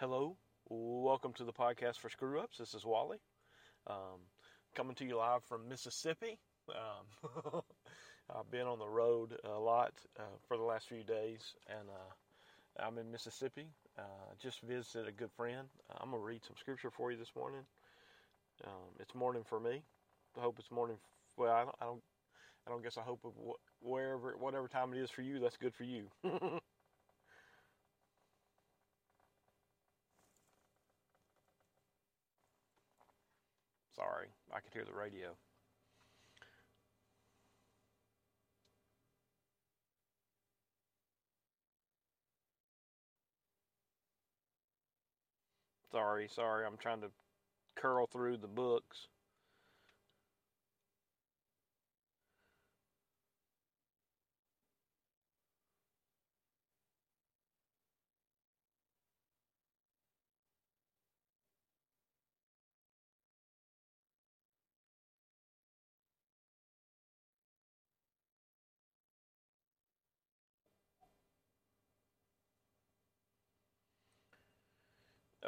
Hello, welcome to the podcast for Screw Ups. This is Wally, um, coming to you live from Mississippi. Um, I've been on the road a lot uh, for the last few days, and uh, I'm in Mississippi. Uh, just visited a good friend. I'm gonna read some scripture for you this morning. Um, it's morning for me. I hope it's morning. Well, I don't. I don't, I don't guess I hope wh- wherever, whatever time it is for you, that's good for you. Sorry, I could hear the radio. Sorry, sorry, I'm trying to curl through the books.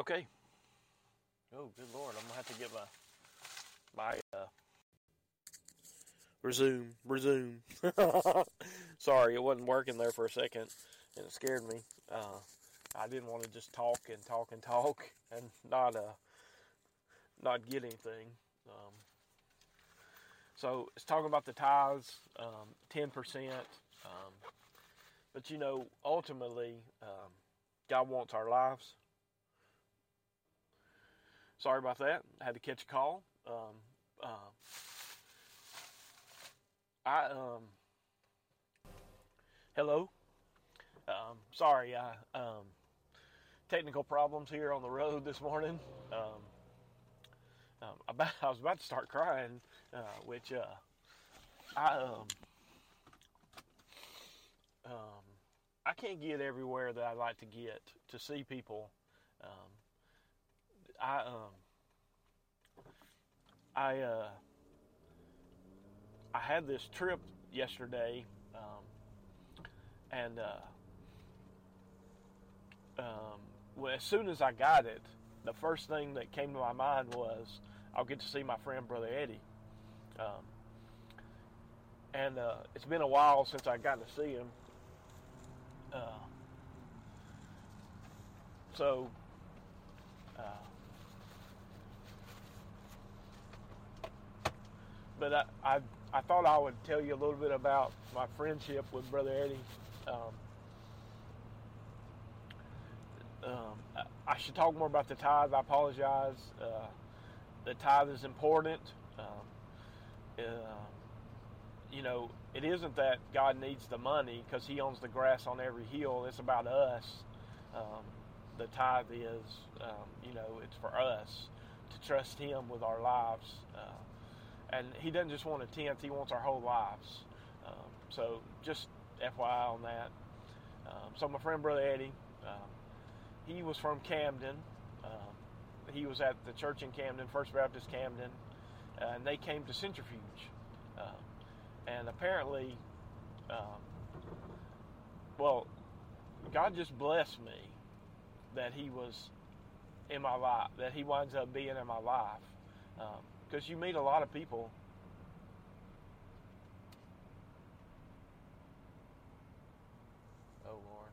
Okay. Oh, good lord! I'm gonna have to get my my uh, resume resume. Sorry, it wasn't working there for a second, and it scared me. Uh, I didn't want to just talk and talk and talk and not uh not get anything. Um, so it's talking about the tithes, um, ten percent. Um, but you know, ultimately, um, God wants our lives. Sorry about that. I had to catch a call. Um, uh, I um, hello. Um, sorry, I um, technical problems here on the road this morning. Um, um, about, I was about to start crying, uh, which uh, I um, um, I can't get everywhere that I like to get to see people. Um, I um I uh I had this trip yesterday, um, and uh, um, well, as soon as I got it, the first thing that came to my mind was I'll get to see my friend Brother Eddie. Um, and uh, it's been a while since I got to see him. Uh, so uh, but I, I, I thought I would tell you a little bit about my friendship with Brother Eddie. Um, um, I should talk more about the tithe. I apologize. Uh, the tithe is important. Um, uh, you know, it isn't that God needs the money because He owns the grass on every hill. It's about us. Um, the tithe is, um, you know, it's for us to trust Him with our lives. Uh, and he doesn't just want a tenth; he wants our whole lives. Um, so just FYI on that. Um, so my friend brother Eddie, um, he was from Camden. Um, he was at the church in Camden, First Baptist Camden, and they came to Centrifuge. Um, and apparently, um, well, God just blessed me that he was in my life, that he winds up being in my life. Um, because you meet a lot of people. Oh lord.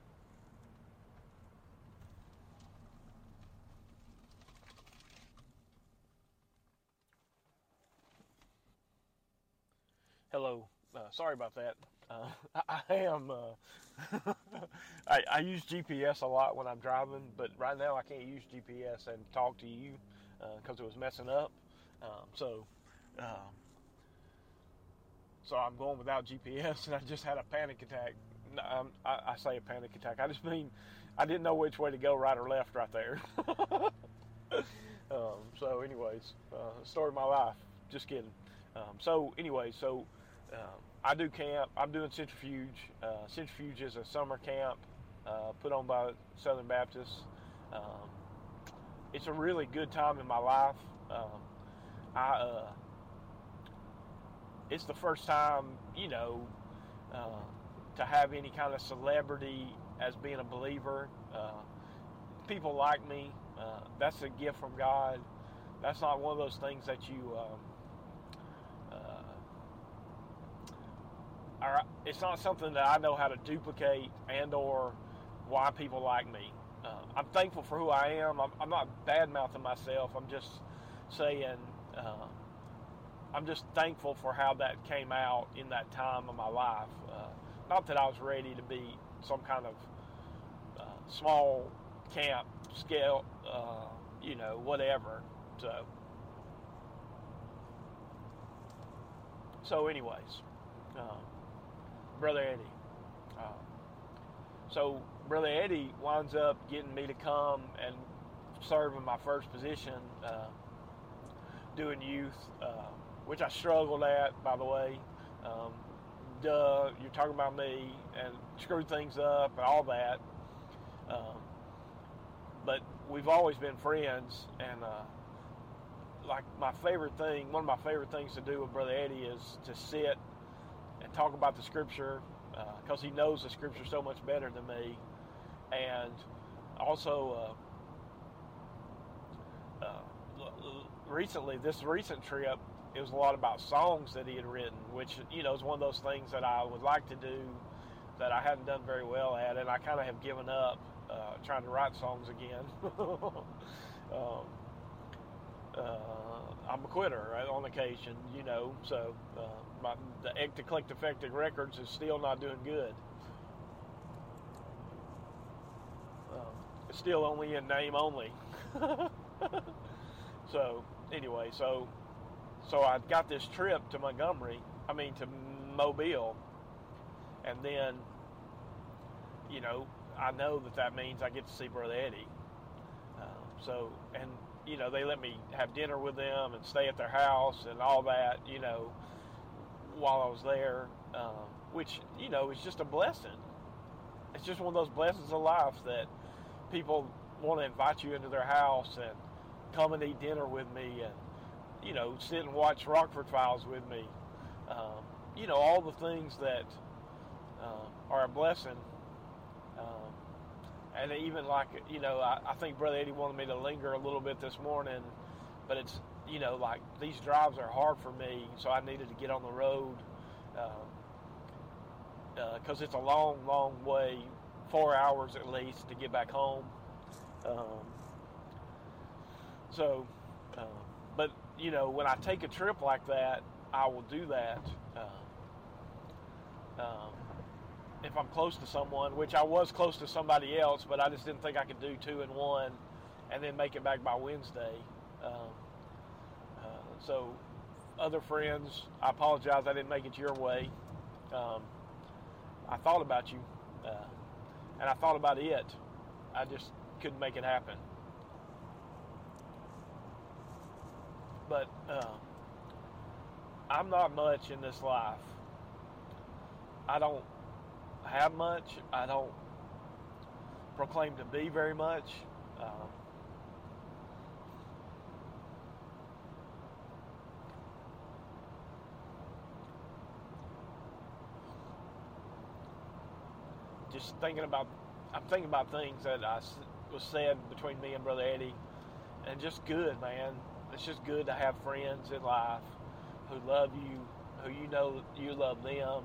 Hello. Uh, sorry about that. Uh, I, I, am uh, I, I, use GPS a lot when I'm driving but right now I can't use GPS and talk to you because uh, it was messing up um, so, um, so I'm going without GPS, and I just had a panic attack. Um, I, I, say a panic attack. I just mean I didn't know which way to go, right or left, right there. Um, so, anyways, uh, story of my life. Just kidding. Um, so, anyway, so um, I do camp. I'm doing Centrifuge. Uh, Centrifuge is a summer camp uh, put on by Southern Baptists. Um, it's a really good time in my life. Um, I uh, it's the first time, you know, uh, to have any kind of celebrity as being a believer. Uh, people like me, uh, that's a gift from God. That's not one of those things that you. Um, uh, it's not something that I know how to duplicate and or why people like me. Uh, I'm thankful for who I am. I'm, I'm not bad mouthing myself. I'm just saying. Uh, I'm just thankful for how that came out in that time of my life. Uh, not that I was ready to be some kind of uh, small camp scale, uh, you know, whatever. So, so anyways, uh, brother Eddie. Uh, so brother Eddie winds up getting me to come and serve in my first position, uh, doing youth, uh, which I struggled at, by the way. Um, duh, you're talking about me and screwed things up and all that. Um, but we've always been friends, and uh, like my favorite thing, one of my favorite things to do with Brother Eddie is to sit and talk about the Scripture because uh, he knows the Scripture so much better than me, and also. Uh, uh, recently, this recent trip, it was a lot about songs that he had written, which you know is one of those things that I would like to do that I hadn't done very well at, and I kind of have given up uh, trying to write songs again. um, uh, I'm a quitter right, on occasion, you know. So uh, my, the Ectoclick Defective Records is still not doing good. Um, it's still only in name only. so anyway, so so I got this trip to Montgomery. I mean to Mobile, and then you know I know that that means I get to see Brother Eddie. Uh, so, and you know, they let me have dinner with them and stay at their house and all that. You know, while I was there, um, which you know is just a blessing. It's just one of those blessings of life that people want to invite you into their house and come and eat dinner with me and you know sit and watch Rockford Files with me. Um, you know all the things that uh, are a blessing and even like you know, I, I think Brother Eddie wanted me to linger a little bit this morning, but it's you know like these drives are hard for me, so I needed to get on the road because um, uh, it's a long, long way, four hours at least to get back home. Um, so, uh, but you know, when I take a trip like that, I will do that. Uh, um, if I'm close to someone, which I was close to somebody else, but I just didn't think I could do two and one and then make it back by Wednesday. Um, uh, so, other friends, I apologize I didn't make it your way. Um, I thought about you, uh, and I thought about it. I just couldn't make it happen. But uh, I'm not much in this life. I don't have much. I don't proclaim to be very much. Um, just thinking about, I'm thinking about things that I was said between me and Brother Eddie, and just good, man. It's just good to have friends in life who love you, who you know you love them,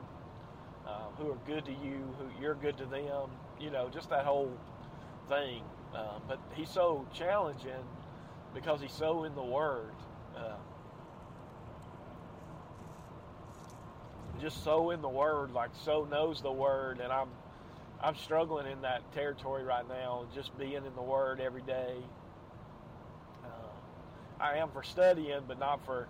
uh, who are good to you, who you're good to them. You know, just that whole thing. Uh, but he's so challenging because he's so in the Word. Uh, just so in the Word, like so knows the Word, and I'm I'm struggling in that territory right now. Just being in the Word every day. Uh, I am for studying, but not for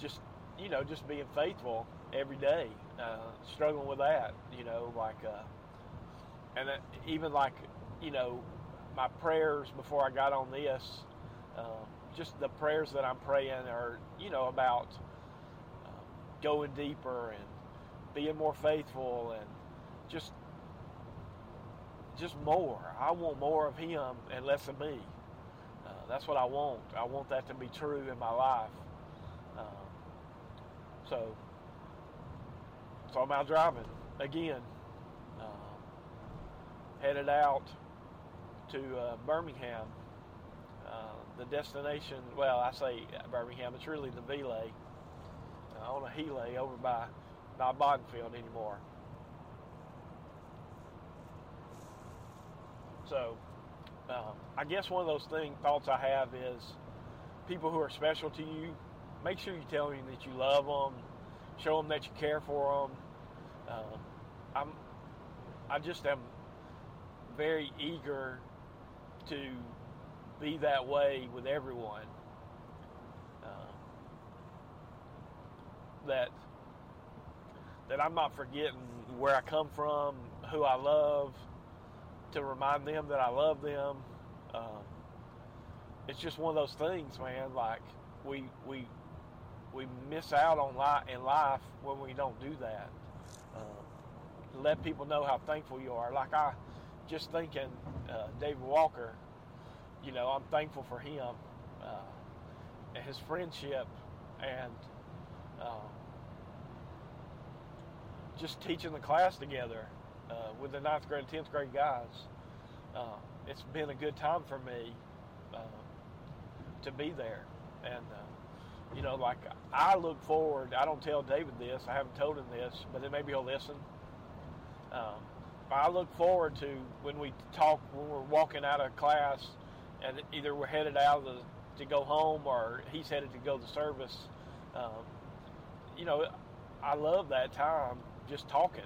just you know just being faithful every day uh, struggling with that, you know, like, uh, and even like, you know, my prayers before I got on this, uh, just the prayers that I'm praying are, you know, about uh, going deeper and being more faithful and just, just more. I want more of Him and less of me. That's what I want. I want that to be true in my life. Um, so I'm out driving again. Uh, headed out to uh, Birmingham. Uh, the destination, well, I say Birmingham, it's really the Ville uh, on a Hele over by not Bodenfield anymore. So, um, I guess one of those thing thoughts I have is people who are special to you. Make sure you tell them that you love them, show them that you care for them. Um, I'm, I just am very eager to be that way with everyone. Um, that that I'm not forgetting where I come from, who I love, to remind them that I love them. Um, it's just one of those things, man. Like we we we miss out on life in life when we don't do that. Um, let people know how thankful you are. Like I just thinking, uh, David Walker. You know, I'm thankful for him uh, and his friendship and. Um, just teaching the class together uh, with the ninth grade and 10th grade guys. Uh, it's been a good time for me uh, to be there. And, uh, you know, like I look forward, I don't tell David this, I haven't told him this, but then maybe he'll listen. Um, I look forward to when we talk, when we're walking out of class and either we're headed out the, to go home or he's headed to go to service. Um, you know, I love that time just talking.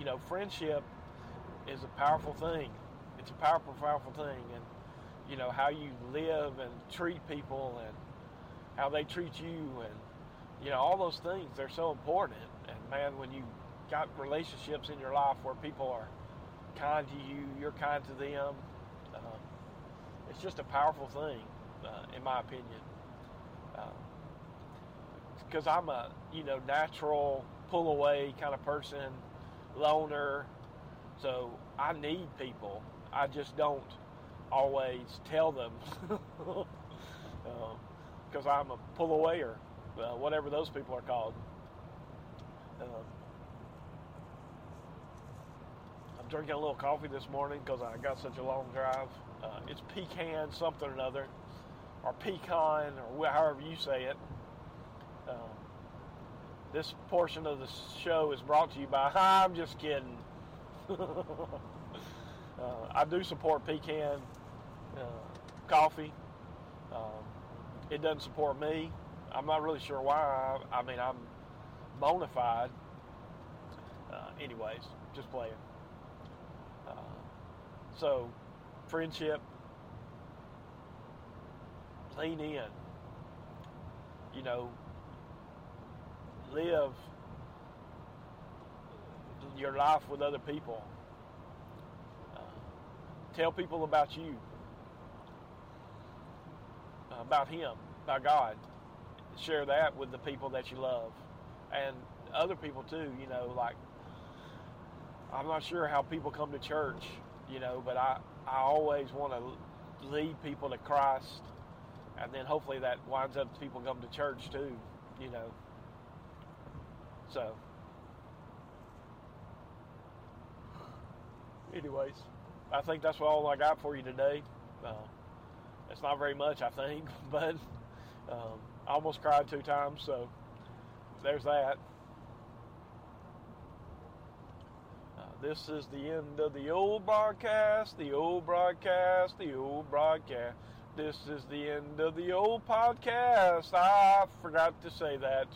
You know, friendship is a powerful thing. It's a powerful, powerful thing, and you know how you live and treat people and how they treat you, and you know all those things. They're so important. And man, when you got relationships in your life where people are kind to you, you're kind to them. Um, it's just a powerful thing, uh, in my opinion. Because um, I'm a you know natural pull away kind of person, loner. So I need people. I just don't always tell them because uh, I'm a pull awayer, uh, whatever those people are called. Uh, I'm drinking a little coffee this morning because I got such a long drive. Uh, it's pecan something or another, or pecan, or however you say it. This portion of the show is brought to you by. I'm just kidding. uh, I do support pecan uh, coffee. Um, it doesn't support me. I'm not really sure why. I, I mean, I'm bona fide. Uh, anyways, just playing. Uh, so, friendship, lean in. You know, live your life with other people. Uh, tell people about you, uh, about Him, about God. Share that with the people that you love, and other people too. You know, like I'm not sure how people come to church, you know, but I I always want to lead people to Christ, and then hopefully that winds up people come to church too. You know. So. anyways, I think that's all I got for you today. Uh, it's not very much, I think, but um, I almost cried two times, so there's that. Uh, this is the end of the old broadcast, the old broadcast, the old broadcast. This is the end of the old podcast. I forgot to say that.